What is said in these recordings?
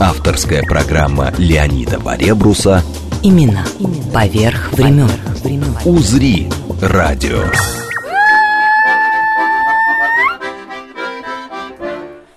Авторская программа Леонида Баребруса Именно поверх времен. Узри радио.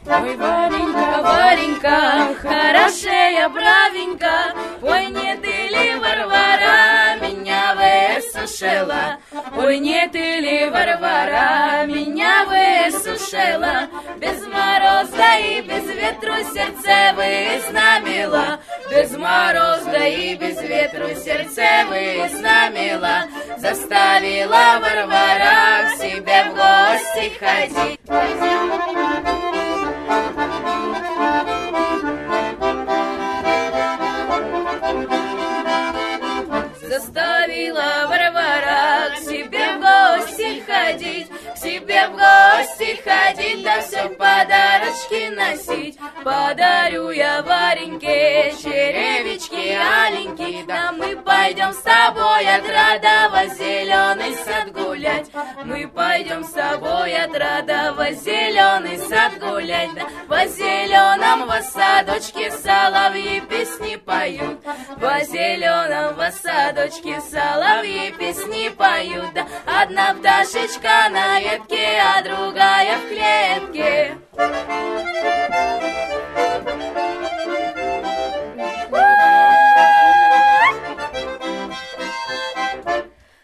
Ой, Варенька, Варенька, хорошая, бравенька, Ой, не ты ли, Варвара, меня высушила? Ой, не ты ли, Варвара, меня высушила? Без мороза и без ветру сердце вызнамила, Без мороза и без ветру сердце вызнамила, Заставила Варвара к себе в гости ходить. Гости ходить, да все подарочки носить. Подарю я Вареньке черевички аленькие, да мы пойдем с тобой от Радова зеленый сад гулять. Мы пойдем с тобой от Радова зеленый сад гулять, да во зеленом во садочке соловьи песни поют, во зеленом во садочке соловьи песни поют, да одна пташечка на ветке, а другая в клетке.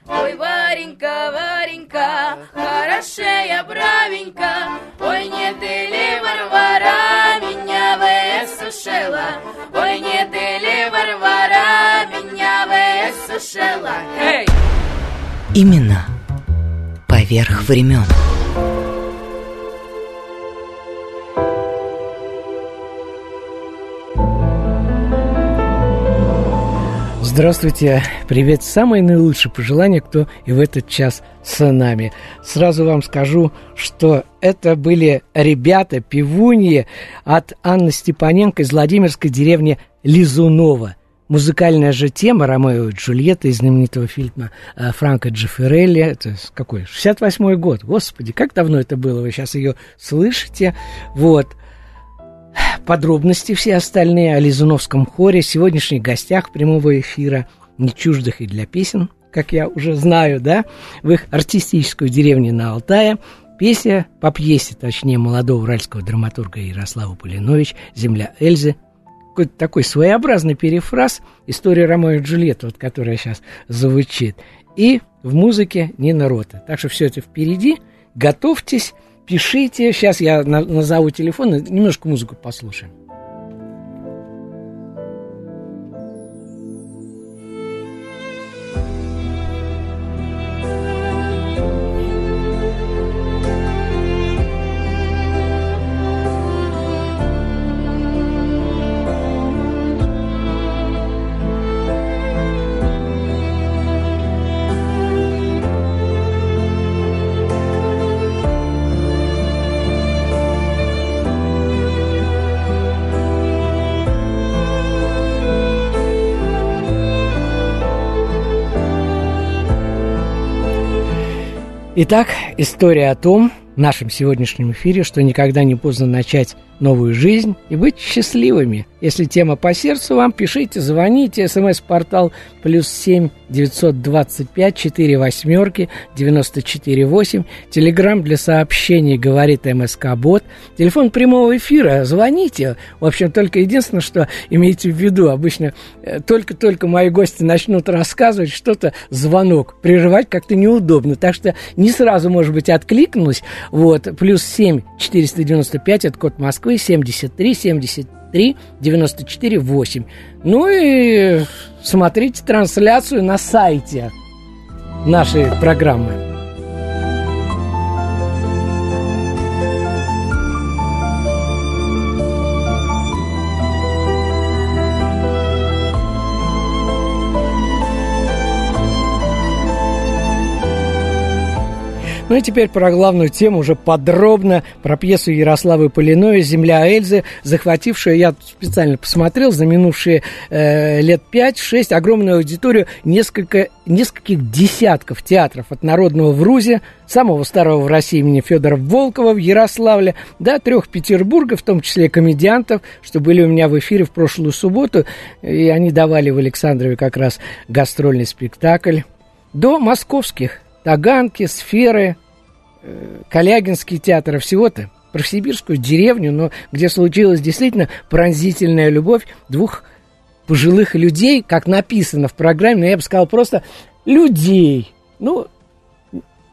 Ой, Варенька, Варенька, хорошая, бравенька, Ой, не ты ли, Варвара, меня высушила? Ой, не ты ли, Варвара, меня высушила? Эй! Именно поверх времен. Здравствуйте, привет, самые наилучшие пожелания, кто и в этот час с нами. Сразу вам скажу, что это были ребята, пивуньи от Анны Степаненко из Владимирской деревни Лизунова. Музыкальная же тема Ромео и Джульетта из знаменитого фильма э, Франко Джифферелли. Это какой? 68-й год. Господи, как давно это было? Вы сейчас ее слышите. Вот. Подробности все остальные о Лизуновском хоре, сегодняшних гостях прямого эфира, не чуждых и для песен, как я уже знаю, да, в их артистической деревне на Алтае. Песня по пьесе, точнее, молодого уральского драматурга Ярослава Полинович «Земля Эльзы». Какой-то такой своеобразный перефраз истории Ромео и Джульетты, вот, которая сейчас звучит. И в музыке Нина Рота. Так что все это впереди. Готовьтесь пишите. Сейчас я на- назову телефон, немножко музыку послушаем. Итак, история о том, в нашем сегодняшнем эфире, что никогда не поздно начать новую жизнь и быть счастливыми. Если тема по сердцу вам, пишите, звоните. СМС-портал плюс семь девятьсот двадцать пять четыре восьмерки девяносто четыре восемь. Телеграмм для сообщений говорит МСК Бот. Телефон прямого эфира. Звоните. В общем, только единственное, что имейте в виду, обычно э, только-только мои гости начнут рассказывать что-то, звонок. Прерывать как-то неудобно. Так что не сразу, может быть, откликнулась. Вот. Плюс семь четыреста девяносто пять это код Москвы, 73 73 94 8. Ну и смотрите трансляцию на сайте нашей программы. Ну и теперь про главную тему уже подробно, про пьесу Ярославы Полиновой «Земля Эльзы», захватившая, я специально посмотрел, за минувшие э, лет 5-6 огромную аудиторию несколько, нескольких десятков театров от Народного в Рузе, самого старого в России имени Федора Волкова в Ярославле, до трех Петербурга, в том числе комедиантов, что были у меня в эфире в прошлую субботу, и они давали в Александрове как раз гастрольный спектакль, до московских Таганки, Сферы, Калягинский театр, а всего-то про сибирскую деревню, но где случилась действительно пронзительная любовь двух пожилых людей, как написано в программе, но я бы сказал просто людей. Ну,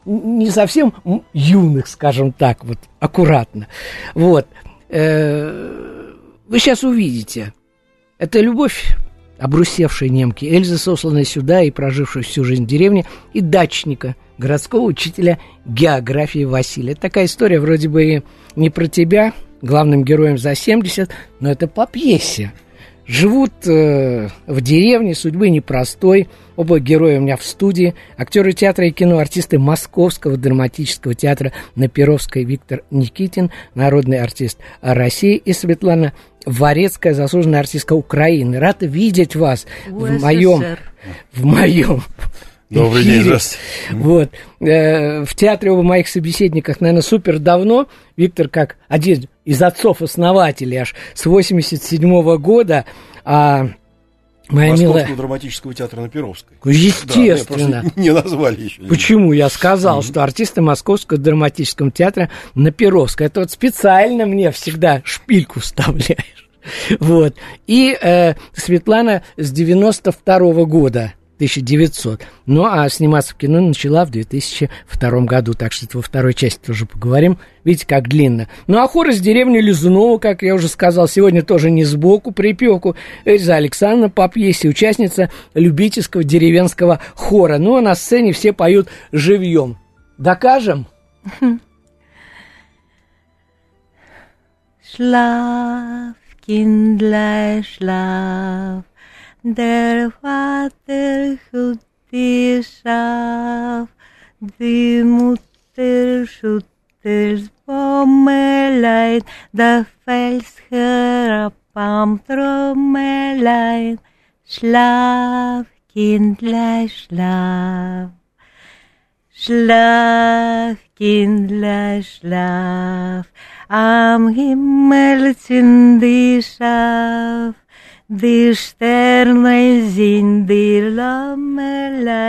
не совсем юных, скажем так, вот аккуратно. Вот. Э, вы сейчас увидите. Это любовь обрусевшей немки Эльзы, сосланной сюда и прожившей всю жизнь в деревне, и дачника, городского учителя географии Василия. Такая история вроде бы не про тебя, главным героем за 70, но это по пьесе. Живут э, в деревне, судьбы непростой. Оба героя у меня в студии. Актеры театра и кино, артисты Московского драматического театра на Перовской Виктор Никитин, народный артист России и Светлана Варецкая, заслуженная артистка Украины. Рад видеть вас в моем, в моем Добрый день, здравствуйте. Вот. Э, в театре оба моих собеседниках, наверное, супер давно. Виктор как один из отцов-основателей аж с 87 -го года, а Моя Московского милая... драматического театра на Перовской. Естественно. Да, не назвали еще. Почему я сказал, mm-hmm. что артисты Московского драматического театра на Перовской? Это вот специально мне всегда шпильку вставляешь. Вот. И э, Светлана с 92 -го года 1900. Ну, а сниматься в кино начала в 2002 году, так что во второй части тоже поговорим. Видите, как длинно. Ну, а хор из деревни Лизунова, как я уже сказал, сегодня тоже не сбоку, припеку. Эльза Александровна по пьесе, участница любительского деревенского хора. Ну, а на сцене все поют живьем. Докажем? Schlaf, Kindlein, schlaf, Der Vater hut die Schaf, die Mutter das Bommelein, der Fels herab am Trommelein. Schlaf, Kindlein, schlaf. Schlaf, Kindlein, schlaf. Am Himmel sind die Schaf.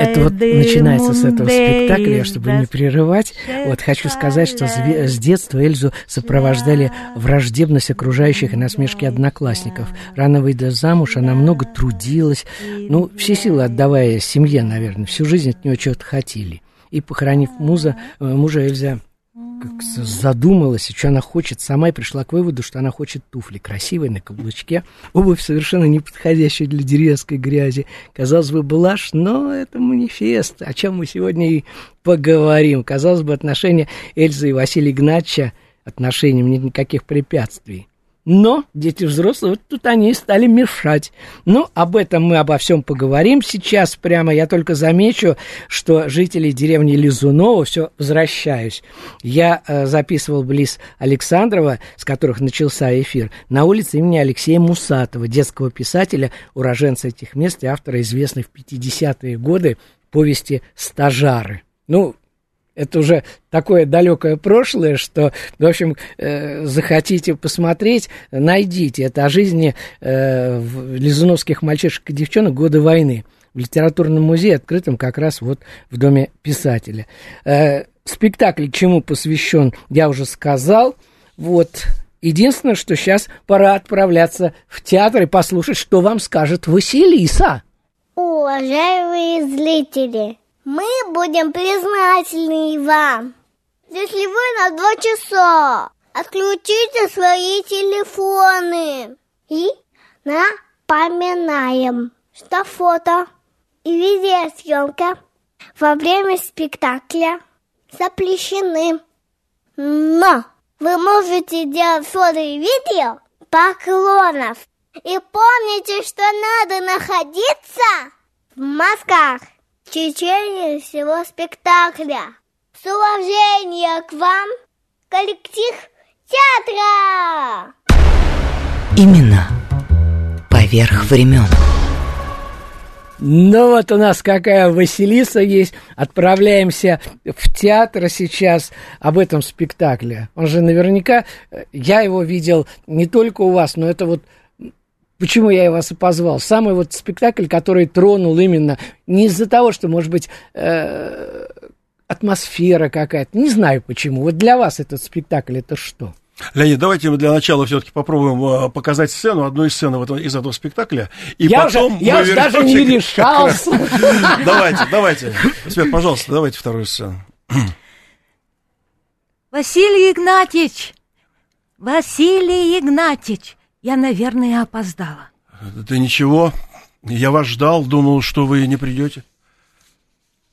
Это вот начинается с этого спектакля, чтобы не прерывать. Вот хочу сказать, что с детства Эльзу сопровождали враждебность окружающих и насмешки одноклассников. Рано выйдя замуж, она много трудилась, ну, все силы отдавая семье, наверное, всю жизнь от нее чего-то хотели. И, похоронив муза, э, мужа, Эльза как задумалась, что она хочет, сама и пришла к выводу, что она хочет туфли красивые на каблучке, обувь совершенно не подходящая для деревенской грязи. Казалось бы, блажь, но это манифест, о чем мы сегодня и поговорим. Казалось бы, отношения Эльзы и Василия Игнатьевича, отношениям нет никаких препятствий. Но дети взрослые, вот тут они и стали мешать. Ну, об этом мы обо всем поговорим сейчас прямо. Я только замечу, что жители деревни Лизунова, все, возвращаюсь. Я э, записывал близ Александрова, с которых начался эфир, на улице имени Алексея Мусатова, детского писателя, уроженца этих мест и автора известной в 50-е годы повести «Стажары». Ну, это уже такое далекое прошлое, что, в общем, э, захотите посмотреть, найдите. Это о жизни э, лизуновских мальчишек и девчонок годы войны в литературном музее, открытом как раз вот в Доме писателя. Э, спектакль чему посвящен, я уже сказал. Вот. Единственное, что сейчас пора отправляться в театр и послушать, что вам скажет Василиса. Уважаемые зрители, мы будем признательны вам, если вы на два часа отключите свои телефоны и напоминаем, что фото и видеосъемка во время спектакля запрещены. Но вы можете делать фото и видео поклонов. И помните, что надо находиться в масках в течение всего спектакля. С уважением к вам, коллектив театра! Именно поверх времен. Ну вот у нас какая Василиса есть. Отправляемся в театр сейчас об этом спектакле. Он же наверняка, э, я его видел не только у вас, но это вот Почему я вас и позвал? Самый вот спектакль, который тронул именно не из-за того, что, может быть, э, атмосфера какая-то. Не знаю почему. Вот для вас этот спектакль это что? Леонид, давайте мы для начала все-таки попробуем э, показать сцену, одну из сцен из этого спектакля. И я потом уже, я уже даже не решался. Давайте, давайте. Свет, пожалуйста, давайте вторую сцену. Василий Игнатьич! Василий Игнатьич! Я, наверное, опоздала. Да ничего, я вас ждал, думал, что вы не придете.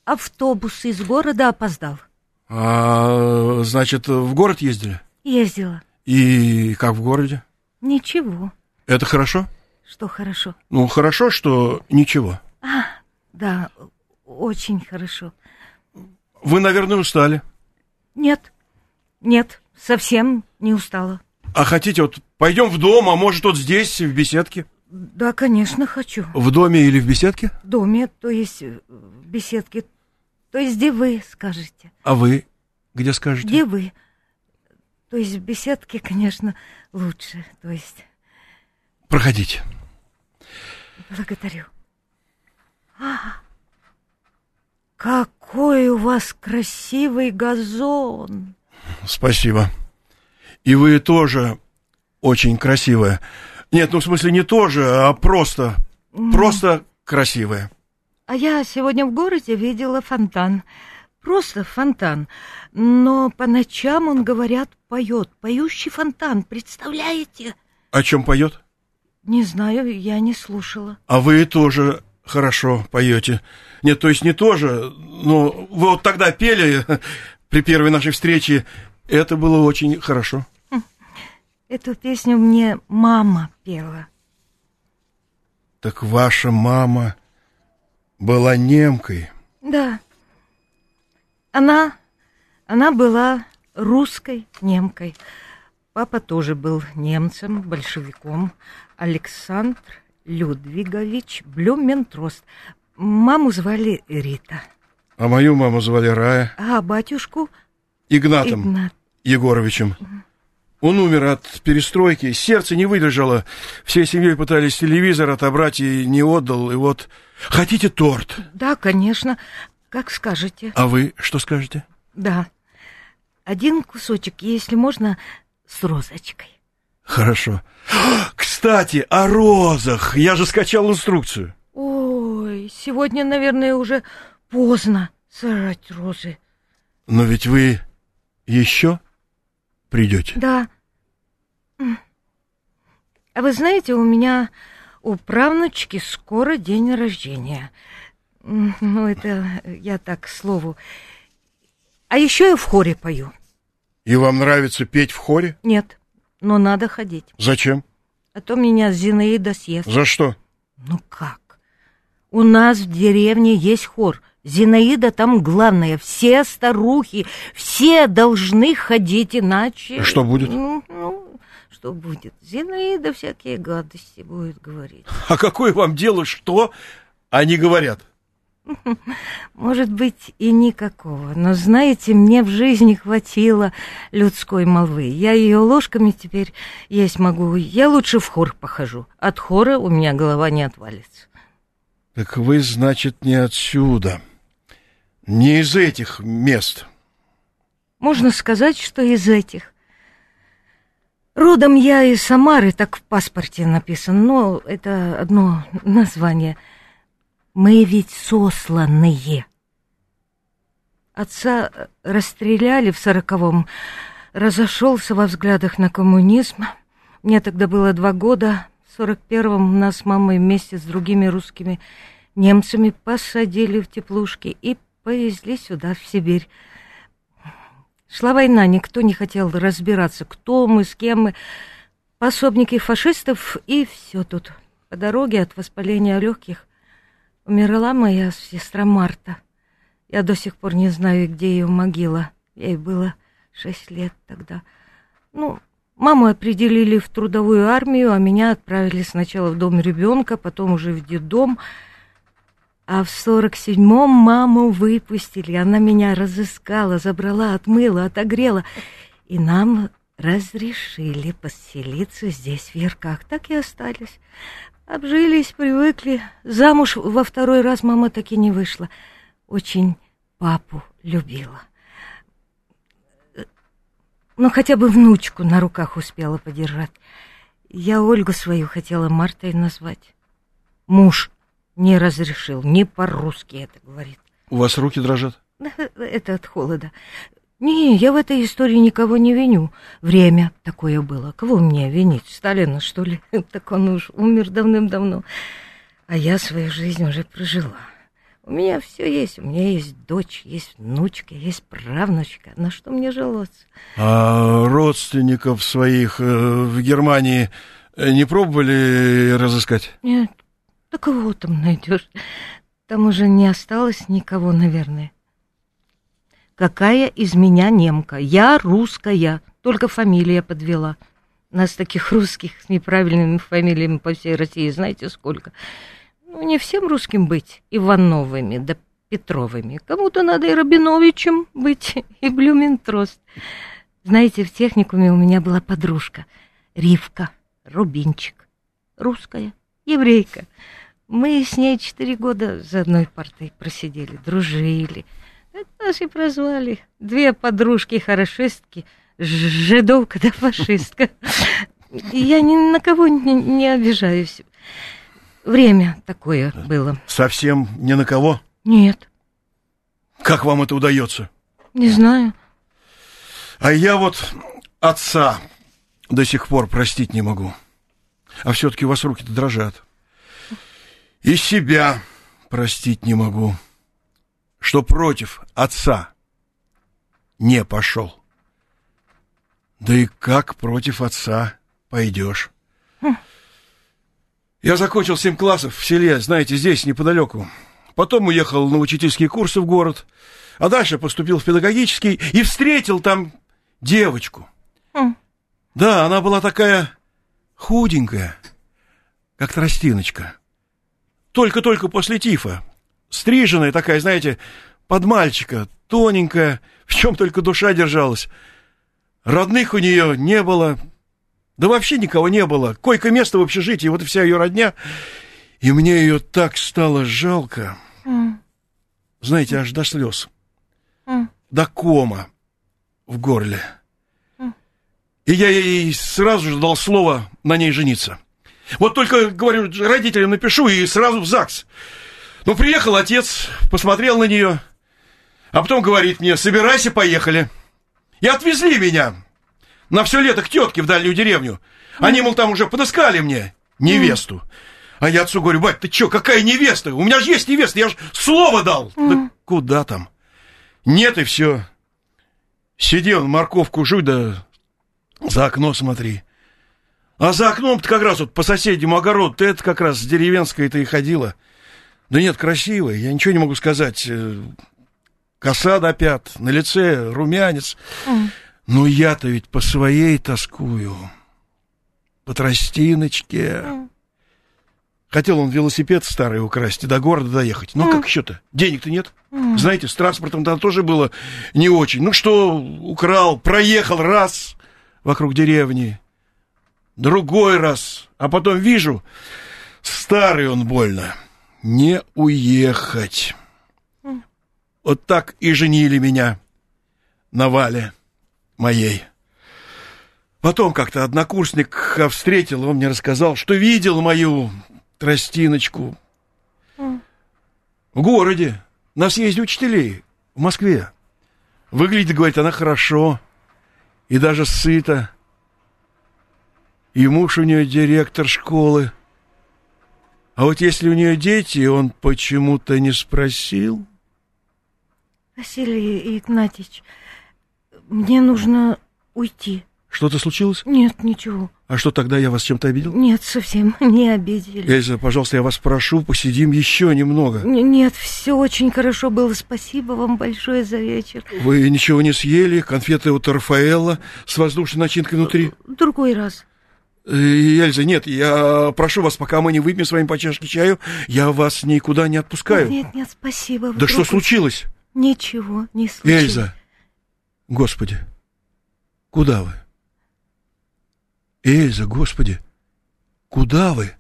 Автобус из города опоздал. А, значит, в город ездили? Ездила. И как в городе? Ничего. Это хорошо? Что хорошо? Ну, хорошо, что ничего. А, да, очень хорошо. Вы, наверное, устали. Нет, нет, совсем не устала. А хотите, вот пойдем в дом, а может, вот здесь, в беседке? Да, конечно, хочу. В доме или в беседке? В доме, то есть в беседке. То есть где вы скажете? А вы где скажете? Где вы? То есть в беседке, конечно, лучше. То есть... Проходите. Благодарю. А, какой у вас красивый газон! Спасибо. И вы тоже очень красивая. Нет, ну в смысле не тоже, а просто, mm. просто красивая. А я сегодня в городе видела фонтан. Просто фонтан. Но по ночам он, говорят, поет. Поющий фонтан, представляете? О чем поет? Не знаю, я не слушала. А вы тоже хорошо поете. Нет, то есть не тоже, но вы вот тогда пели при первой нашей встрече. Это было очень хорошо. Эту песню мне мама пела. Так ваша мама была немкой? Да. Она, она была русской немкой. Папа тоже был немцем, большевиком. Александр Людвигович Блюментрост. Маму звали Рита. А мою маму звали Рая. А батюшку? Игнатом Игнат. Егоровичем. Он умер от перестройки, сердце не выдержало. Всей семьей пытались телевизор отобрать и не отдал. И вот... Хотите торт? Да, конечно. Как скажете. А вы что скажете? Да. Один кусочек, если можно, с розочкой. Хорошо. Кстати, о розах. Я же скачал инструкцию. Ой, сегодня, наверное, уже поздно сажать розы. Но ведь вы еще придете? Да. А вы знаете, у меня у правнучки скоро день рождения. Ну, это я так, к слову. А еще я в хоре пою. И вам нравится петь в хоре? Нет, но надо ходить. Зачем? А то меня Зинаида съест. За что? Ну как? У нас в деревне есть хор. Зинаида там главная. Все старухи, все должны ходить, иначе... Что будет? Ну, ну, что будет? Зинаида всякие гадости будет говорить. А какое вам дело, что они говорят? Может быть, и никакого. Но, знаете, мне в жизни хватило людской молвы. Я ее ложками теперь есть могу. Я лучше в хор похожу. От хора у меня голова не отвалится. Так вы, значит, не отсюда. Не из этих мест. Можно сказать, что из этих. Родом я из Самары, так в паспорте написано, но это одно название – мы ведь сосланные. Отца расстреляли в сороковом, разошелся во взглядах на коммунизм. Мне тогда было два года. В сорок первом нас с мамой вместе с другими русскими немцами посадили в теплушки и повезли сюда, в Сибирь. Шла война, никто не хотел разбираться, кто мы, с кем мы. Пособники фашистов, и все тут. По дороге от воспаления легких Умерла моя сестра Марта. Я до сих пор не знаю, где ее могила. Ей было шесть лет тогда. Ну, маму определили в трудовую армию, а меня отправили сначала в дом ребенка, потом уже в детдом. А в сорок седьмом маму выпустили. Она меня разыскала, забрала, отмыла, отогрела. И нам разрешили поселиться здесь, в Ярках. Так и остались. Обжились, привыкли. Замуж во второй раз мама так и не вышла. Очень папу любила. Ну, хотя бы внучку на руках успела подержать. Я Ольгу свою хотела Мартой назвать. Муж не разрешил, не по-русски это говорит. У вас руки дрожат? Это от холода. Не, я в этой истории никого не виню. Время такое было. Кого мне винить? Сталина, что ли? Так он уж умер давным-давно. А я свою жизнь уже прожила. У меня все есть. У меня есть дочь, есть внучка, есть правнучка. На что мне жаловаться? А родственников своих э, в Германии э, не пробовали разыскать? Нет. Да кого там найдешь? Там уже не осталось никого, наверное. Какая из меня немка? Я русская, только фамилия подвела. Нас таких русских с неправильными фамилиями по всей России знаете сколько? Ну, не всем русским быть Ивановыми да Петровыми. Кому-то надо и Рабиновичем быть, и Блюментрост. Знаете, в техникуме у меня была подружка Ривка Рубинчик. Русская, еврейка. Мы с ней четыре года за одной партой просидели, дружили. Это нас и прозвали. Две подружки-хорошистки, жидовка да фашистка. Я ни на кого не, не обижаюсь. Время такое было. Совсем ни на кого? Нет. Как вам это удается? Не знаю. А я вот отца до сих пор простить не могу. А все-таки у вас руки-то дрожат. И себя простить не могу что против отца не пошел. Да и как против отца пойдешь? Хм. Я закончил семь классов в селе, знаете, здесь, неподалеку. Потом уехал на учительские курсы в город, а дальше поступил в педагогический и встретил там девочку. Хм. Да, она была такая худенькая, как тростиночка. Только-только после тифа стриженная такая, знаете, под мальчика, тоненькая, в чем только душа держалась. Родных у нее не было, да вообще никого не было. Койко-место в общежитии, вот и вся ее родня. И мне ее так стало жалко. Mm. Знаете, аж до слез. Mm. До кома в горле. Mm. И я ей сразу же дал слово на ней жениться. Вот только, говорю, родителям напишу и сразу в ЗАГС. Ну, приехал отец, посмотрел на нее, а потом говорит мне, собирайся, поехали. И отвезли меня на все лето к тетке в дальнюю деревню. Они, мол, там уже подыскали мне невесту. А я отцу говорю, бать, ты что, какая невеста? У меня же есть невеста, я же слово дал. Да куда там? Нет, и все. Сиди он, морковку жуй, да за окно смотри. А за окном-то как раз вот по соседнему огороду, ты это как раз с деревенской-то и ходила. Да нет, красивая, я ничего не могу сказать. Э, коса до пят, на лице румянец. Mm. Но я-то ведь по своей тоскую. По тростиночке. Mm. Хотел он велосипед старый украсть и до города доехать. Mm. как еще-то? Денег-то нет. Mm. Знаете, с транспортом там тоже было не очень. Ну что, украл, проехал раз вокруг деревни, другой раз, а потом вижу, старый он больно не уехать. Вот так и женили меня на Вале моей. Потом как-то однокурсник встретил, он мне рассказал, что видел мою тростиночку в городе, на съезде учителей в Москве. Выглядит, говорит, она хорошо и даже сыта. И муж у нее директор школы. А вот если у нее дети, он почему-то не спросил. Василий Игнатьевич, мне нужно уйти. Что-то случилось? Нет, ничего. А что тогда я вас чем-то обидел? Нет, совсем не обидели. Эльза, пожалуйста, я вас прошу, посидим еще немного. Н- Нет, все очень хорошо было. Спасибо вам большое за вечер. Вы ничего не съели? Конфеты от Рафаэлла с воздушной начинкой внутри? Другой раз. Э, Эльза, нет, я прошу вас, пока мы не выпьем с вами по чашке чаю, я вас никуда не отпускаю. Нет, нет, спасибо. Да Вдруг что случилось? Ничего не случилось. Эльза! Господи! Куда вы? Эльза, Господи! Куда вы?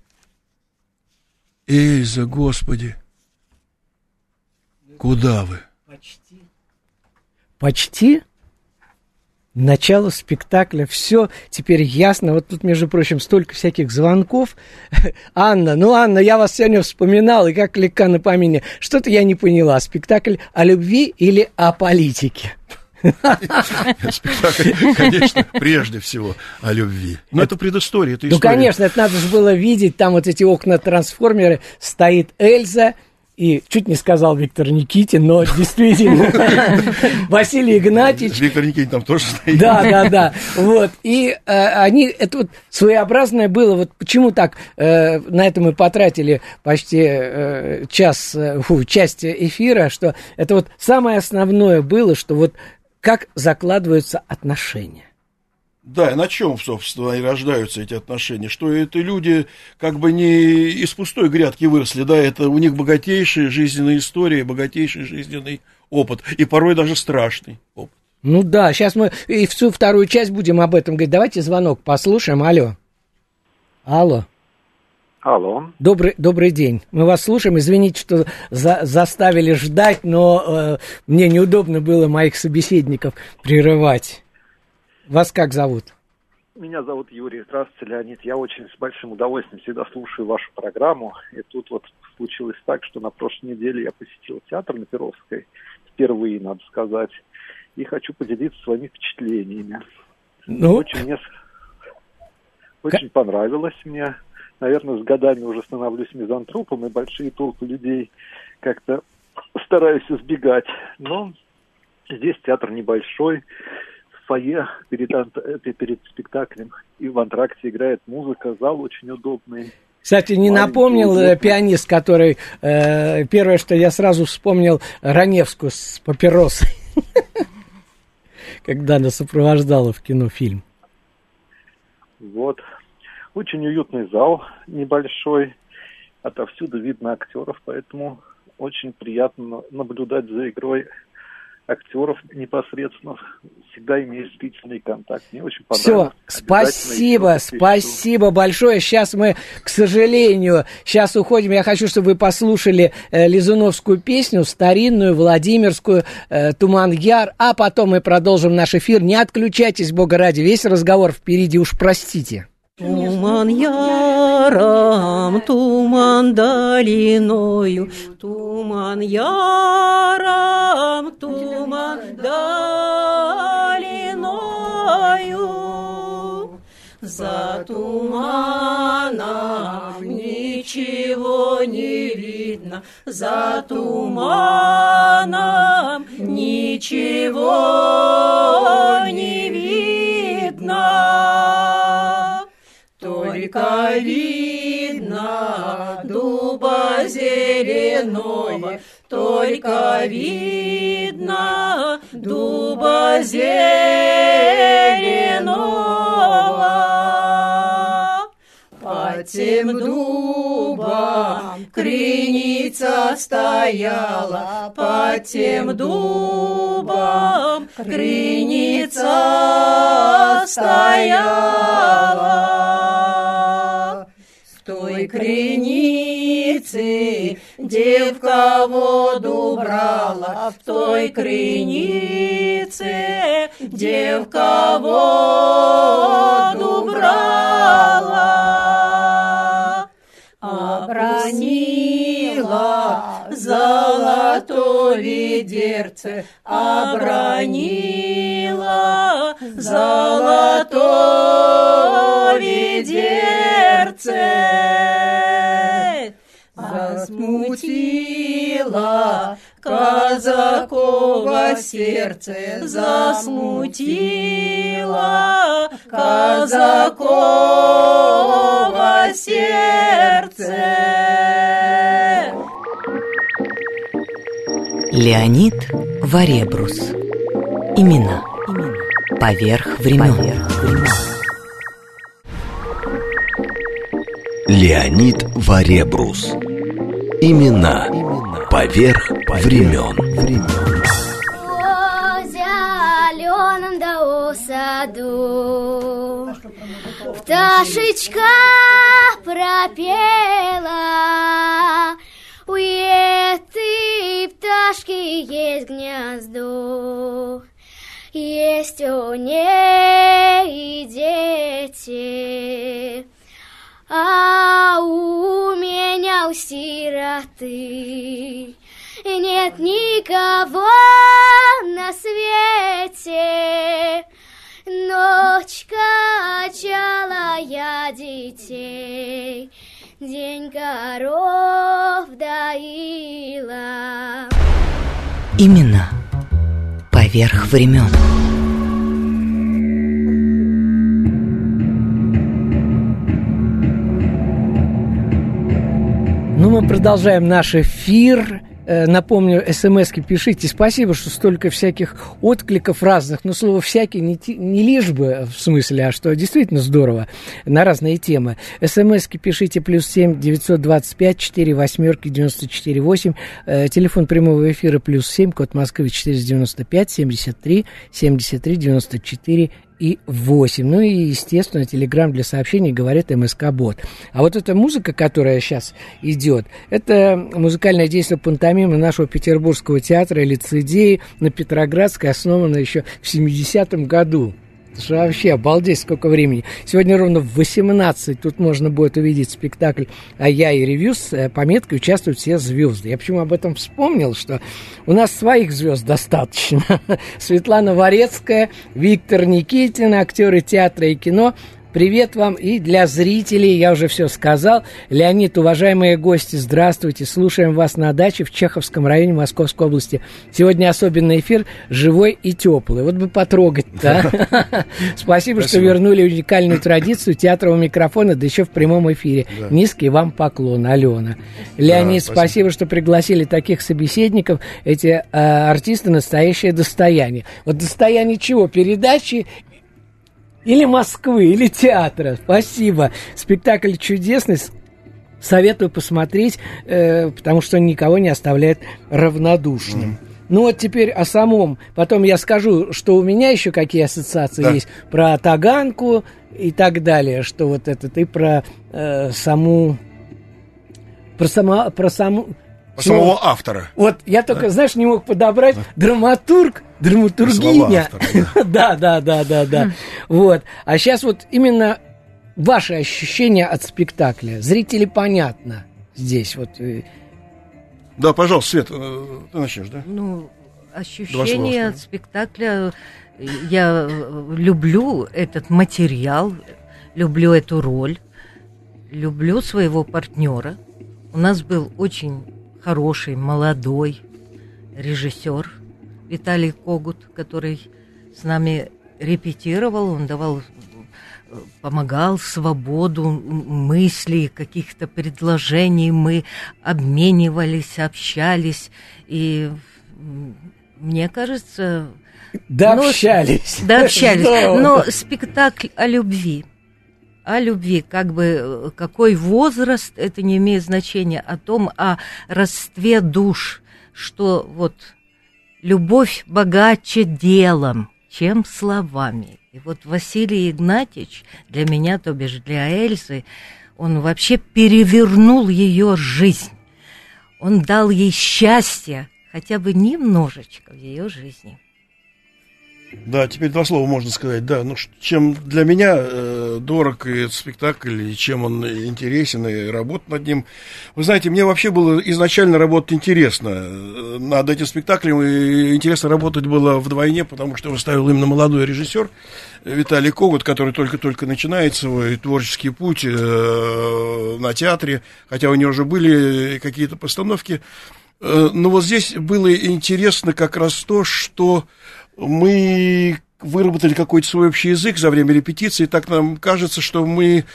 Эльза, Господи! Куда вы? Почти начало спектакля, все теперь ясно. Вот тут, между прочим, столько всяких звонков. Анна, ну, Анна, я вас сегодня вспоминал, и как легка на помине. Что-то я не поняла. Спектакль о любви или о политике? Спектакль, конечно, прежде всего о любви. Но это предыстория, это Ну, история. конечно, это надо же было видеть. Там вот эти окна-трансформеры, стоит Эльза, и чуть не сказал Виктор Никитин, но действительно, Василий Игнатьевич, Виктор Никитин там тоже стоит. Да, да, да. Вот. И э, они, это вот своеобразное было. Вот почему так э, на это мы потратили почти э, час, фу, часть эфира, что это вот самое основное было, что вот как закладываются отношения. Да, и на чем, собственно, и рождаются эти отношения? Что это люди как бы не из пустой грядки выросли, да, это у них богатейшая жизненная история, богатейший жизненный опыт, и порой даже страшный опыт. Ну да, сейчас мы и всю вторую часть будем об этом говорить. Давайте звонок послушаем. Алло. Алло. Алло. Добрый, добрый день. Мы вас слушаем. Извините, что за- заставили ждать, но э, мне неудобно было моих собеседников прерывать. Вас как зовут? Меня зовут Юрий. Здравствуйте, Леонид. Я очень с большим удовольствием всегда слушаю вашу программу. И тут вот случилось так, что на прошлой неделе я посетил театр на Перовской. Впервые, надо сказать. И хочу поделиться своими впечатлениями. Ну, Очень мне очень понравилось мне. Наверное, с годами уже становлюсь мизантропом, и большие толпы людей как-то стараюсь избегать. Но здесь театр небольшой, фойе перед, э, перед спектаклем, и в антракте играет музыка, зал очень удобный. кстати, не напомнил э, удобный. пианист, который... э, первое, что я сразу вспомнил Раневскую с папиросой. Когда она сопровождала в кино фильм. Вот. Очень уютный зал, небольшой. Отовсюду видно актеров, поэтому очень приятно наблюдать за игрой актеров непосредственно. Всегда имеешь зрительный контакт. Мне очень Все, понравилось. спасибо, еще посещу. спасибо большое. Сейчас мы, к сожалению, сейчас уходим. Я хочу, чтобы вы послушали э, Лизуновскую песню, старинную, Владимирскую, э, Туман Яр, а потом мы продолжим наш эфир. Не отключайтесь, Бога ради, весь разговор впереди, уж простите. Туман яром, туман долиною, туман яром, туман долиною. За туманом ничего не видно, за туманом ничего не видно. Только видно дуба зеленого, только видно дуба зеленого. Под тем дубом креница стояла, под тем дубом креница стояла. В той кренице девка воду брала, в той кренице девка воду брала. Обронила золотое ведерце, обронила золотое ведерце. Засмутила казакова сердце засмутило, казакова сердце. Леонид Варебрус. Имена. Поверх времен. Леонид Варебрус. Имена. Поверх времен. О саду Пташечка пропела У этой пташки есть гнездо Есть у ней дети А у меня у сироты нет никого на свете. Ночь качала я детей, день коров доила. Имена. Поверх времен. Мы продолжаем наш эфир. Э, Напомню, смс-ки пишите. Спасибо, что столько всяких откликов разных. Но слово «всякий» не, не лишь бы в смысле, а что действительно здорово на разные темы. смс-ки пишите плюс семь девятьсот двадцать пять четыре восьмерки девяносто четыре восемь. Э, Телефон прямого эфира плюс семь, код Москвы 495 73 73 94 и 8. Ну и, естественно, телеграм для сообщений говорит МСК Бот. А вот эта музыка, которая сейчас идет, это музыкальное действие пантомимы нашего Петербургского театра «Лицедеи» на Петроградской, основанное еще в 70-м году. Это же вообще обалдеть, сколько времени. Сегодня ровно в 18 тут можно будет увидеть спектакль «А я и ревью» с э, пометкой «Участвуют все звезды». Я почему об этом вспомнил, что у нас своих звезд достаточно. Светлана Варецкая, Виктор Никитин, актеры театра и кино – Привет вам и для зрителей, я уже все сказал. Леонид, уважаемые гости, здравствуйте. Слушаем вас на даче в Чеховском районе Московской области. Сегодня особенный эфир, живой и теплый. Вот бы потрогать-то. а. Спасибо, что вернули уникальную традицию театрового микрофона, да еще в прямом эфире. Низкий вам поклон, Алена. Леонид, спасибо, что пригласили таких собеседников. Эти э, артисты настоящее достояние. Вот достояние чего? Передачи или Москвы, или театра. Спасибо. Спектакль чудесный. Советую посмотреть, э, потому что никого не оставляет равнодушным. Ну вот теперь о самом. Потом я скажу, что у меня еще какие ассоциации Да. есть про Таганку и так далее, что вот это ты про э, саму, про сама, про саму. Самого автора. Вот я только, знаешь, не мог подобрать драматург, драматургиня. Слова Да, да, да, да, да. Вот. А сейчас вот именно ваши ощущения от спектакля. Зрители понятно здесь вот. э, Да, пожалуйста, Свет, э, ты начнешь, да? Ну, ощущение слова. от спектакля. Я э, люблю этот материал, люблю эту роль, люблю своего партнера. У нас был очень хороший, молодой режиссер Виталий Когут, который с нами репетировал, он давал помогал свободу мыслей, каких-то предложений, мы обменивались, общались, и мне кажется... Да общались. Да общались, но спектакль о любви. О любви, как бы э, какой возраст, это не имеет значения, о том, о родстве душ, что вот любовь богаче делом, чем словами. И вот Василий Игнатьевич для меня, то бишь для Эльзы, он вообще перевернул ее жизнь. Он дал ей счастье, хотя бы немножечко в ее жизни. Да, теперь два слова можно сказать. Да, ну чем для меня э, дорог этот спектакль, и чем он интересен, и работа над ним. Вы знаете, мне вообще было изначально работать интересно э, над этим спектаклем, и интересно работать было вдвойне, потому что его ставил именно молодой режиссер Виталий Когут, который только-только начинает свой творческий путь э, на театре, хотя у него уже были какие-то постановки. Э, Но вот здесь было интересно как раз то, что мы выработали какой-то свой общий язык за время репетиции, так нам кажется, что мы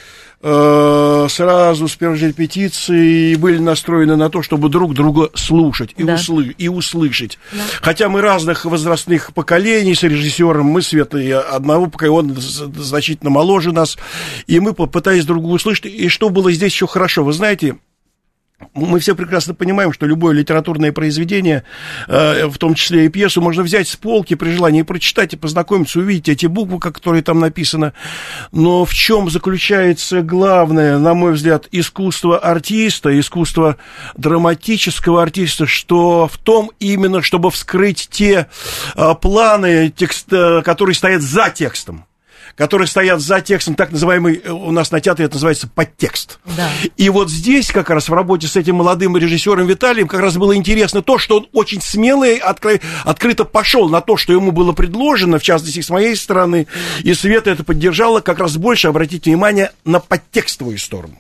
э, сразу с первой же репетиции были настроены на то, чтобы друг друга слушать и, Да. услы- и услышать. Хотя мы разных возрастных поколений с режиссером, мы Света одного поколения, он значительно моложе нас, и мы попытались друг друга услышать. И что было здесь еще хорошо, вы знаете, мы все прекрасно понимаем, что любое литературное произведение, э, в том числе и пьесу, можно взять с полки при желании прочитать, и познакомиться, увидеть эти буквы, которые там написаны. Но в чем заключается главное, на мой взгляд, искусство артиста, искусство драматического артиста, что в том именно, чтобы вскрыть те э, планы, текст, э, которые стоят за текстом которые стоят за текстом, так называемый, э, у нас на театре это называется подтекст. Да. И вот здесь как раз в работе с этим молодым режиссером Виталием как раз было интересно то, что он очень смело и откры- открыто пошел на то, что ему было предложено, в частности, с моей стороны, и Света это поддержала, как раз больше обратить внимание на подтекстовую сторону.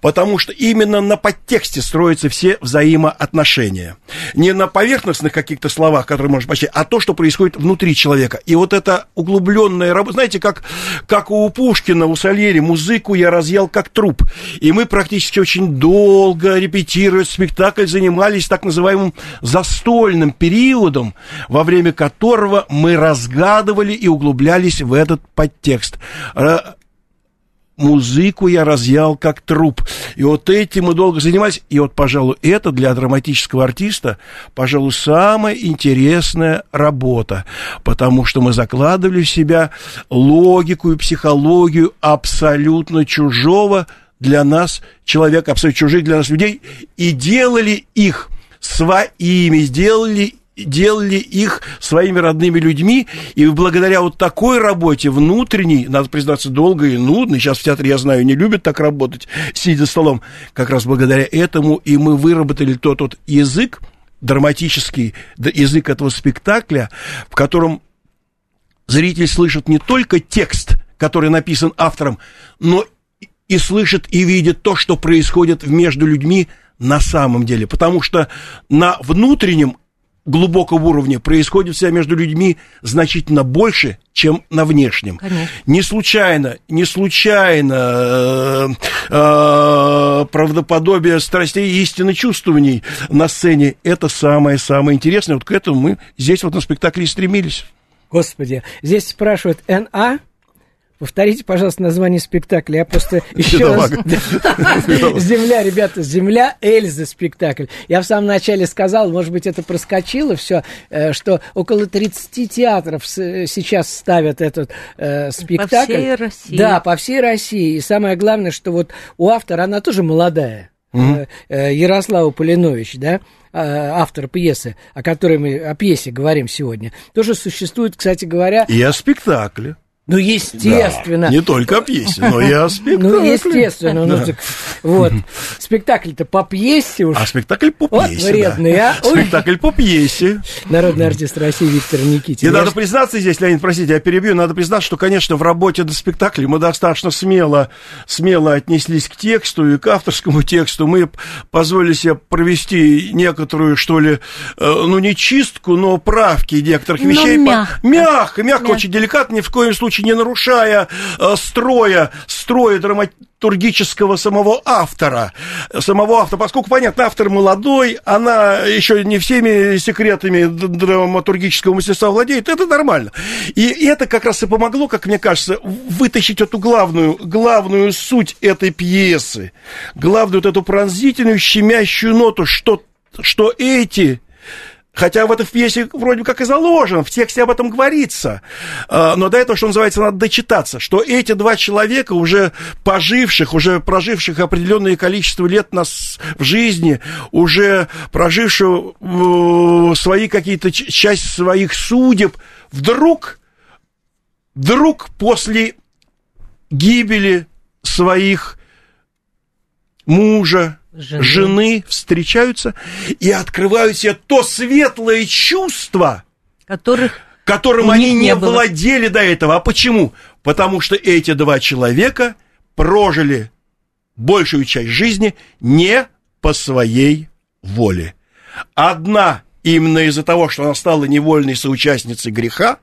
Потому что именно на подтексте строятся все взаимоотношения. Не на поверхностных каких-то словах, которые можно почти, а то, что происходит внутри человека. И вот эта углубленная работа, знаете, как, как у Пушкина, у Сальери, музыку я разъел как труп. И мы практически очень долго репетируя спектакль, занимались так называемым застольным периодом, во время которого мы разгадывали и углублялись в этот подтекст. Музыку я разъял как труп. И вот этим мы долго занимались. И вот, пожалуй, это для драматического артиста, пожалуй, самая интересная работа. Потому что мы закладывали в себя логику и психологию абсолютно чужого для нас человека, абсолютно чужих для нас людей, и делали их своими, сделали делали их своими родными людьми, и благодаря вот такой работе внутренней, надо признаться, долгой и нудной, сейчас в театре, я знаю, не любят так работать, сидя за столом, как раз благодаря этому и мы выработали тот вот язык, драматический язык этого спектакля, в котором зритель слышит не только текст, который написан автором, но и слышит и видит то, что происходит между людьми на самом деле. Потому что на внутреннем глубоком уровне происходит вся между людьми значительно больше, чем на внешнем. Конечно. Не случайно, не случайно э, э, правдоподобие страстей и истины чувствований на сцене – это самое-самое интересное. Вот к этому мы здесь вот на спектакле и стремились. Господи, здесь спрашивают Н.А. Повторите, пожалуйста, название спектакля. Я просто еще раз... Земля, ребята, Земля Эльзы спектакль. Я в самом начале сказал, может быть, это проскочило все, что около 30 театров с- сейчас ставят этот э, спектакль. всей России. Да, по всей России. И самое главное, что вот у автора, она тоже молодая. Э, э, Ярослава Полинович, да, э, автор пьесы, о которой мы о пьесе говорим сегодня, тоже существует, кстати говоря, И о спектакле. Ну, естественно. Да, не только о пьесе, но и о спектакле. Ну, естественно. Ну, Да. так, вот. Спектакль-то по пьесе уж. А спектакль по Вот пьесе, вредный, да. а. Спектакль по пьесе. Народный артист России Виктор Никитин. И Я надо признаться здесь, Леонид, простите, я перебью, надо признаться, что, конечно, в работе до спектакля мы достаточно смело, смело отнеслись к тексту и к авторскому тексту. Мы позволили себе провести некоторую, что ли, э, ну, не чистку, но правки некоторых Но вещей. По- мягко. Мягко, мягко, Мягко. очень деликатно, ни в коем случае не нарушая э, строя, строя драматургического самого автора, самого автора, поскольку, понятно, автор молодой, она еще не всеми секретами драматургического мастерства владеет, это нормально. И это как раз и помогло, как мне кажется, вытащить эту главную, главную суть этой пьесы, главную вот эту пронзительную, щемящую ноту, что, что эти Хотя в этой пьесе вроде как и заложено, в тексте об этом говорится. А, Но до этого, что называется, надо дочитаться, что эти два человека, уже поживших, уже проживших определенное количество лет нас в жизни, уже проживших э, свои какие-то, часть своих судеб, вдруг, вдруг после гибели своих мужа, Жены. жены встречаются и открывают себе то светлое чувство, которых которым они не не было. владели до этого. А почему? Потому что эти два человека прожили большую часть жизни не по своей воле. Одна именно из-за того, что она стала невольной соучастницей греха,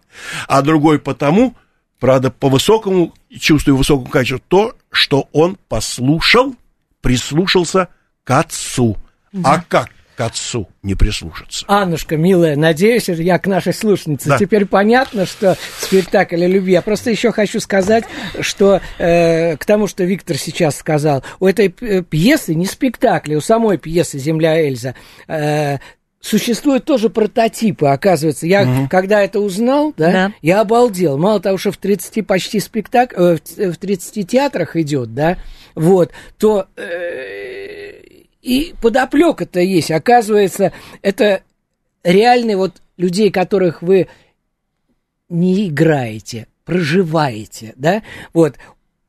а другой потому, правда, по высокому чувству и высокому качеству, то, что он послушал, прислушался к отцу. А как к отцу не прислушаться? Аннушка, милая, надеюсь, я к нашей слушнице. Да. Теперь понятно, что спектакль о любви. Я просто еще хочу сказать, что э, к тому, что Виктор сейчас сказал, у этой э, пьесы, не спектакля, у самой пьесы «Земля Эльза», э, Существуют тоже прототипы, оказывается. Я, Мгм. когда это узнал, да, Да. я обалдел. Мало того, что в 30 почти спектак... э, в в 30 театрах идет, да, вот, то э, и подоплека-то есть. Оказывается, это реальные вот людей, которых вы не играете, проживаете, да, вот.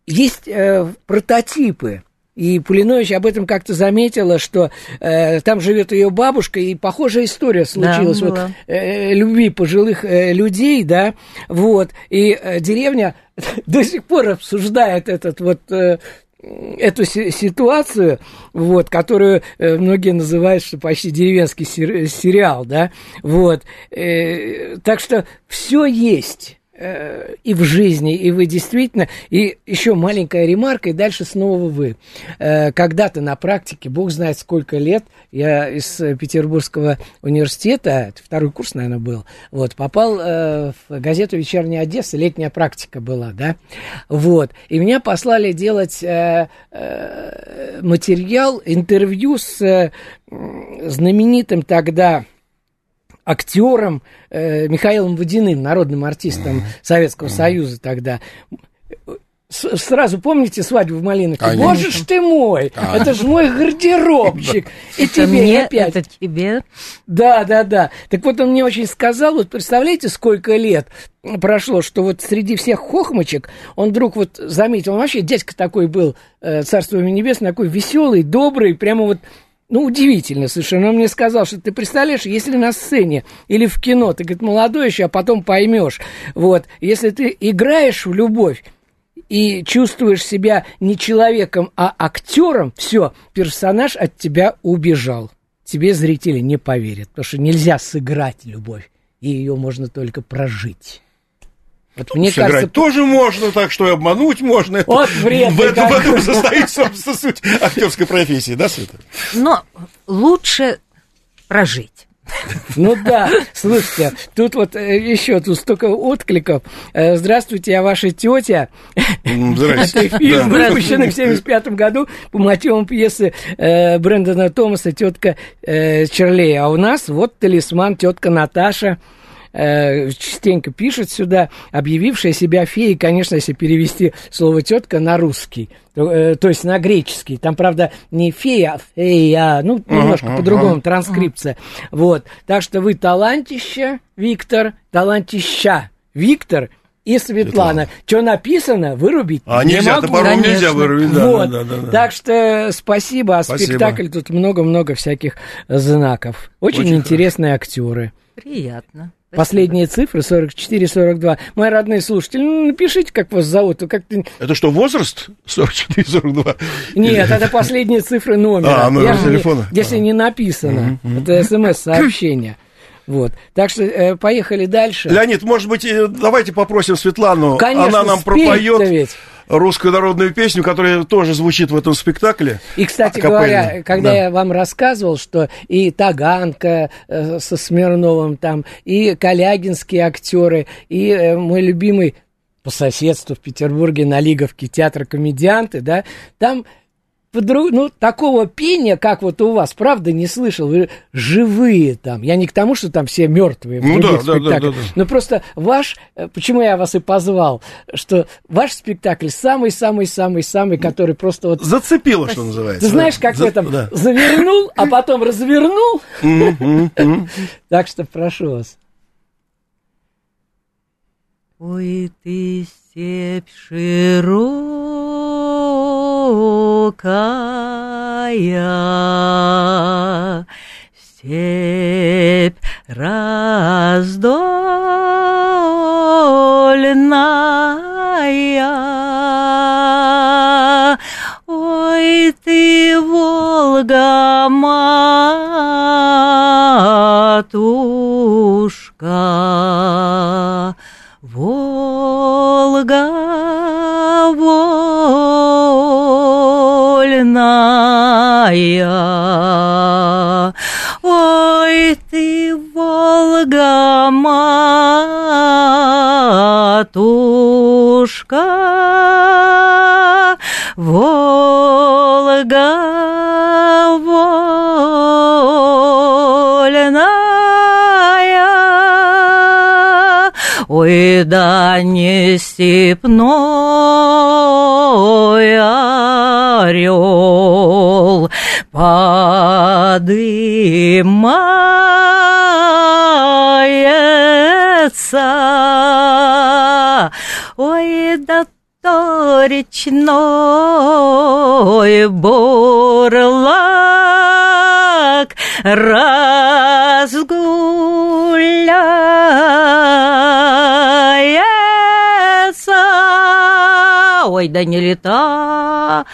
Есть э, прототипы, и Пулинович об этом как-то заметила, что э, там живет ее бабушка, и похожая история случилась. вот, была. э, любви пожилых э, людей, да, вот, и э, деревня до сих пор обсуждает этот вот э, эту си- ситуацию, вот, которую э, многие называют, что почти деревенский сер- сериал, да, вот, Э, так что все есть. э, и в жизни, и вы действительно, и еще маленькая ремарка, и дальше снова вы. Э, Когда-то на практике, бог знает сколько лет, я из э, Петербургского университета, второй курс, наверное, был, вот, попал э, в газету «Вечерняя Одесса», летняя практика была, да, вот, и меня послали делать э, э, материал, интервью с э, знаменитым тогда актером э, Михаилом Водяным, народным артистом Советского Союза тогда. С- сразу помните свадьбу в Малиновке? Конечно. Боже ж ты мой! А. Это ж мой гардеробчик! И Это тебе опять. это тебе. Да, да, да. Так вот он мне очень сказал, вот представляете, сколько лет прошло, что вот среди всех хохмочек он вдруг вот заметил, он вообще дядька такой был, э, царство ему небесное, такой веселый, добрый, прямо вот ну, удивительно совершенно. Он мне сказал, что ты представляешь, если на сцене или в кино, ты, говорит, молодой еще, а потом поймешь. Вот, если ты играешь в любовь, и чувствуешь себя не человеком, а актером, все, персонаж от тебя убежал. Тебе зрители не поверят, потому что нельзя сыграть любовь, и ее можно только прожить. Вот мне Сыграть кажется, тоже можно, так что и обмануть можно. Вот вредный в этом, в этом состоит, собственно, суть актерской профессии, да, Света? Но лучше прожить. Ну да, слушайте, тут вот э, еще тут столько откликов. Э, Здравствуйте, я ваша тетя. М, здрасте. Это фильм, Да. выпущенный в 75 году по мотивам пьесы э, Брэндона Томаса «Тетка Чарлей». А у нас вот талисман тетка Наташа э, частенько пишет сюда, объявившая себя феей, конечно, если перевести слово тетка на русский, то, э, то есть на греческий. Там, правда, не фея, а фея, ну, немножко по-другому, транскрипция. Вот. Так что вы талантище, Виктор, талантища, Виктор и Светлана. Что написано, вырубить А не нельзя, могу. топором нельзя вырубить, да, Вот. да, да, да. Так что спасибо, а Спасибо. спектакль тут много-много всяких знаков. Очень, Очень интересные актеры. Приятно. Последние цифры 44-42. Мои родные слушатели, ну, напишите, как вас зовут. а Как-то... Это что, возраст 44-42? Нет, это последние цифры номера. А, номер Я же не- телефона. Если не написано. Это смс-сообщение. Вот. Так что э, поехали дальше. Леонид, может быть, э, давайте попросим Светлану, Конечно, она нам пропоет ведь. Русскую народную песню, которая тоже звучит в этом спектакле. И, кстати Акапельно. говоря, когда Да. я вам рассказывал, что и Таганка э, со Смирновым там, и Калягинские актеры, и э, мой любимый по соседству в Петербурге на Лиговке театр комедианты, да, там подру- ну, такого пения, как вот у вас, правда, не слышал. Вы живые там. Я не к тому, что там все мертвые Ну да, да, да, да, да. Но просто ваш, э, почему я вас и позвал, что ваш спектакль самый-самый-самый-самый, который просто вот Зацепило, что называется. ты знаешь, как в этом да. завернул, а потом развернул. Так что прошу вас. Ой, ты степь широкая, степь раздольная. Ой, ты, Волга матушка, Волга вольная. Ой, ты, Волга, матушка, Волга вольная. Ой, да не степной орел подымается. Ой, да то речной бурлак разгуляется. Ой, да не лета,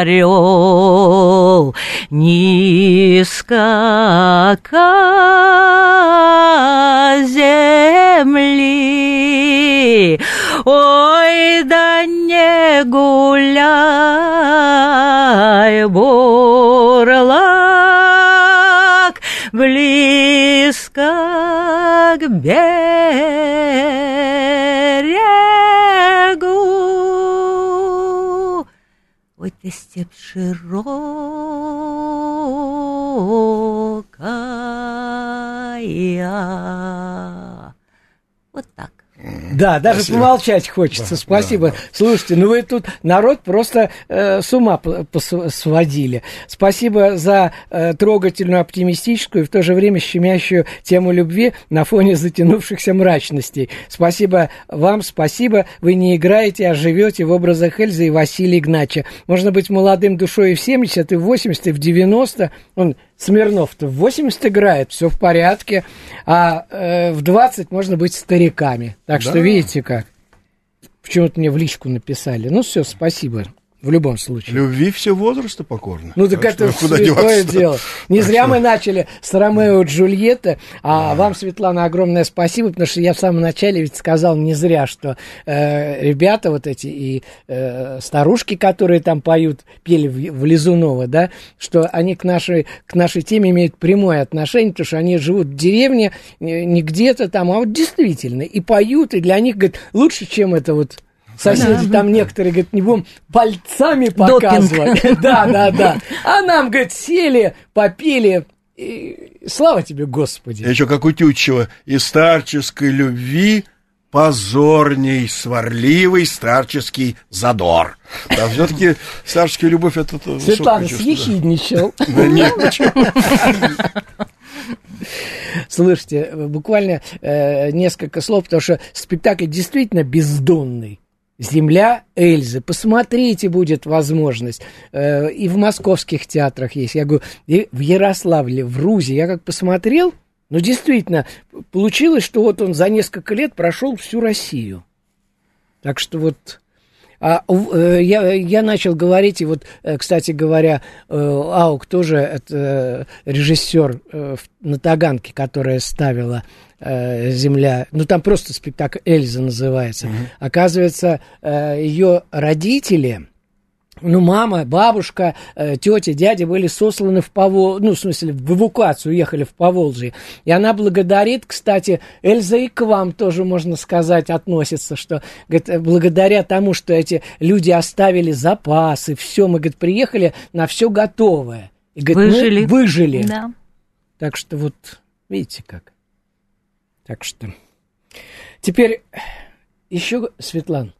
орел низко ко земли. Ой, да не гуляй, бурлак, близко к берегу. Ой, ты степь широкая. Вот так. Да, даже Спасибо. помолчать хочется. Да, Спасибо. да, да. Слушайте, ну вы тут народ просто э, с ума сводили. Спасибо за э, трогательную, оптимистическую и в то же время щемящую тему любви на фоне затянувшихся мрачностей. Спасибо вам, спасибо. Вы не играете, а живете в образах Эльзы и Василия Игнача. Можно быть молодым душой и в 70, и в 80, и в 90. Он Смирнов-то в 80 играет, все в порядке, а э, в 20 можно быть стариками. Так что Да. видите как. Почему-то мне в личку написали. Ну все, спасибо. В любом случае. Любви все возраста покорно. Ну так, это что святое дело. Не Так зря что- мы начали с Ромео и Джульетты, а вам, Светлана, огромное спасибо, потому что я в самом начале ведь сказал не зря, что э, ребята вот эти и э, старушки, которые там поют, пели в, в Лизунова, да, что они к нашей, к нашей теме имеют прямое отношение, потому что они живут в деревне, не где-то там, а вот действительно, и поют, и для них, говорит, лучше, чем это вот Соседи там некоторые, говорят, не будем пальцами показывать. Да, да, да. А нам, говорит, сели, попили. И слава тебе, Господи. Еще как у Тютчева. И старческой любви позорней сварливый старческий задор. Да, все-таки старческая любовь это Светлана да. съехидничал. Да нет, почему? Слушайте, буквально э, несколько слов, потому что спектакль действительно бездонный. Земля Эльзы. Посмотрите, будет возможность. Э, и в московских театрах есть. Я говорю, и в Ярославле, в Рузе. Я как посмотрел, ну, действительно, получилось, что вот он за несколько лет прошел всю Россию. Так что вот... А, э, я, я начал говорить, и вот, э, кстати говоря, э, Аук тоже это режиссер в- на Таганке, которая ставила «Земля», ну там просто спектакль «Эльза» называется. Оказывается, э, ее родители, ну, мама, бабушка, э, тетя, дядя были сосланы в Повол... ну, в смысле, в эвакуацию, уехали в Поволжье. И она благодарит, кстати, Эльза и к вам тоже, можно сказать, относится, что, говорит, э, благодаря тому, что эти люди оставили запасы, все, мы, говорит, приехали на все готовое. И, говорит, мы Выжили. выжили. Да. Так что вот, видите как. Так что. Теперь еще, Светлан,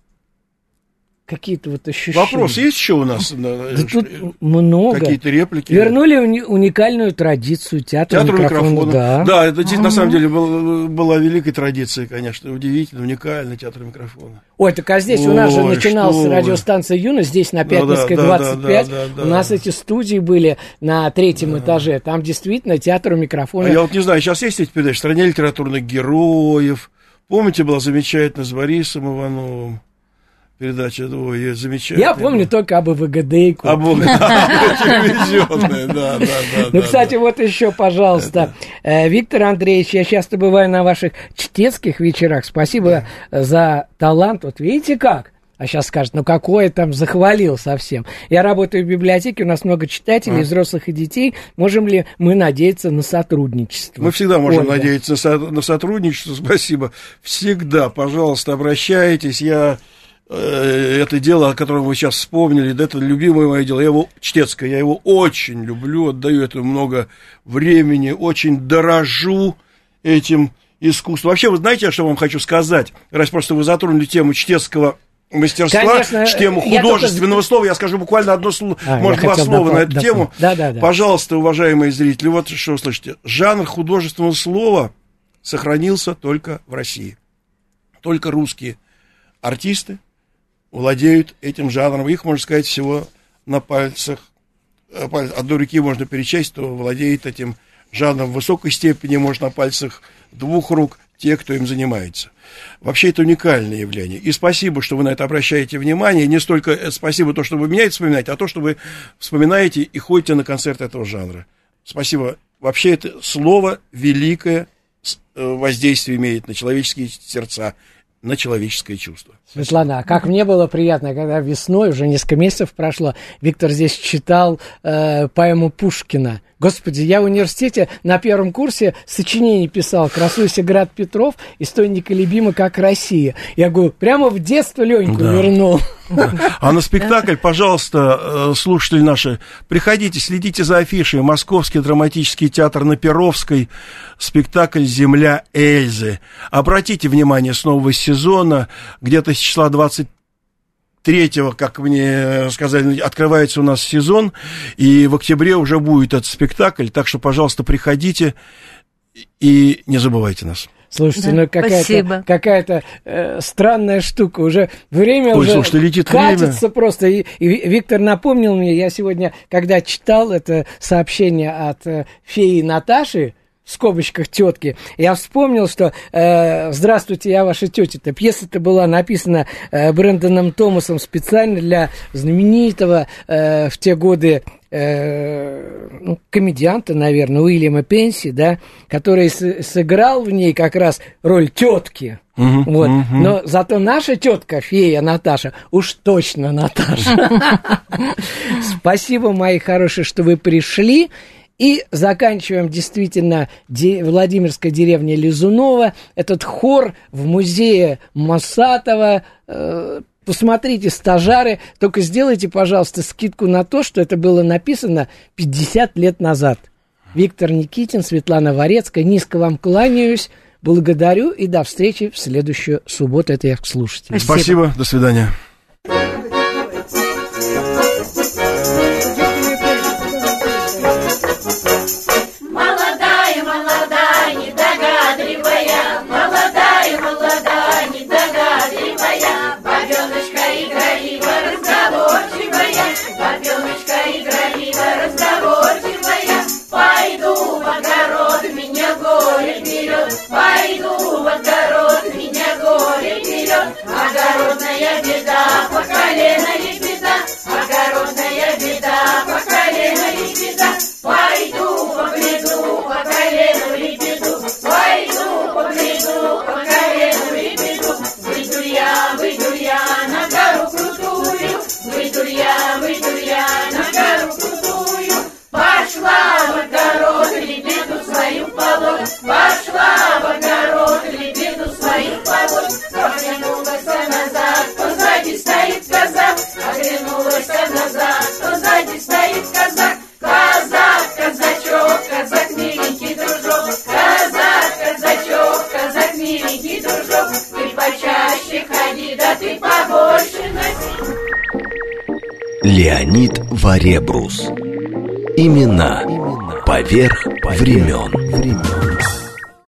какие-то вот ощущения. Вопрос есть еще у нас? на- Да тут много. Какие-то реплики? Вернули уни- уникальную традицию театра, Театр микрофона. микрофона. Да. Да, это действительно, на самом деле был- была великой традицией, конечно, удивительно, уникальный театр микрофона. Ой, так а здесь у нас же Ой, начиналась радиостанция «Юность», здесь на Да, да, Пятницкой да, да, 25. да, да, У нас да. эти студии были на третьем этаже. Там действительно театр микрофона. А я вот не знаю, сейчас есть эти передачи «Стране литературных героев». Помните, была замечательно с Борисом Ивановым передача ой, замечательная. Я помню только об ВГДейку. Об телевизионная, да, да, да. Ну, кстати, вот еще, пожалуйста, э, Виктор Андреевич, я часто бываю на ваших чтецких вечерах. Спасибо за талант. Вот видите как? А сейчас скажет, ну какой там захвалил совсем. Я работаю в библиотеке, у нас много читателей, А. взрослых и детей. Можем ли мы надеяться на сотрудничество? Мы всегда можем Ольга. надеяться на со- на сотрудничество. Спасибо. Всегда, пожалуйста, обращайтесь. Я это дело, о котором вы сейчас вспомнили, это любимое мое дело. Я его чтецкое, я его очень люблю, отдаю этому много времени, очень дорожу этим искусством. Вообще, вы знаете, что я вам хочу сказать? Раз просто вы затронули тему чтецкого мастерства, Конечно, тему я художественного только- слова, я скажу буквально одно слово, А, я может, два слова на эту тему. Да, да, да. Пожалуйста, уважаемые зрители, вот что вы слышите. Жанр художественного слова сохранился только в России. Только русские артисты владеют этим жанром. Их, можно сказать, всего на пальцах. э, Одной руки можно перечесть, кто владеет этим жанром в высокой степени, можно на пальцах двух рук те, кто им занимается. Вообще это уникальное явление. И спасибо, что вы на это обращаете внимание. Не столько э, спасибо то, что вы меня это вспоминаете, а то, что вы вспоминаете и ходите на концерт этого жанра. Спасибо. Вообще это слово великое э, воздействие имеет на человеческие сердца, на человеческое чувство. Светлана, а как мне было приятно, когда весной, уже несколько месяцев прошло, Виктор здесь читал э, поэму Пушкина. Господи, я в университете на первом курсе сочинение писал «Красуйся, град Петров, и стой неколебимо, как Россия». Я говорю, прямо в детство Леньку Да. вернул. А на спектакль, пожалуйста, э, слушатели наши, приходите, следите за афишей. Московский драматический театр на Перовской, спектакль «Земля Эльзы». Обратите внимание, с нового сезона, где-то с числа 23 как мне сказали, открывается у нас сезон, и в октябре уже будет этот спектакль, так что, пожалуйста, приходите и не забывайте нас. Слушайте, Да, ну какая-то, какая-то э, странная штука. Уже время Ой, уже слушайте, летит катится просто. И, и Виктор напомнил мне, я сегодня, когда читал это сообщение от э, феи Наташи, в скобочках тетки, я вспомнил, что э, «Здравствуйте, я ваша тетя». Пьеса-то была написана э, Брэндоном Томасом специально для знаменитого э, в те годы э, ну, комедианта, наверное, Уильяма Пенси, да, который с- сыграл в ней как раз роль тетки. Мгм, Вот. мгм. Но зато наша тетка, фея Наташа, уж точно Наташа. Спасибо, мои хорошие, что вы пришли. И заканчиваем действительно де- Владимирская деревня Лизунова. Этот хор в музее Масатова. Э, Посмотрите, стажары, только сделайте, пожалуйста, скидку на то, что это было написано 50 лет назад. Виктор Никитин, Светлана Варецкая, низко вам кланяюсь, благодарю и до встречи в следующую субботу. Это я к слушателям. Спасибо, до свидания. Огородная беда, по колено лепета, огородная беда, по колено лепета, пойду погляду, по колену лепету, пойду погляду, по колену лепету, выйду я, выйду я на гору крутую, выйду я, выйду я пошла в огород, лепету свою полоть, пошла в огород, лепету свою полоть, оглянулась назад, позади стоит казак, оглянулась назад, позади стоит казак, казак, казачок, казак, миленький дружок, казак, казачок, казак, миленький дружок, ты почаще ходи, да ты побольше носи. Леонид Варебрус. Имена поверх времен.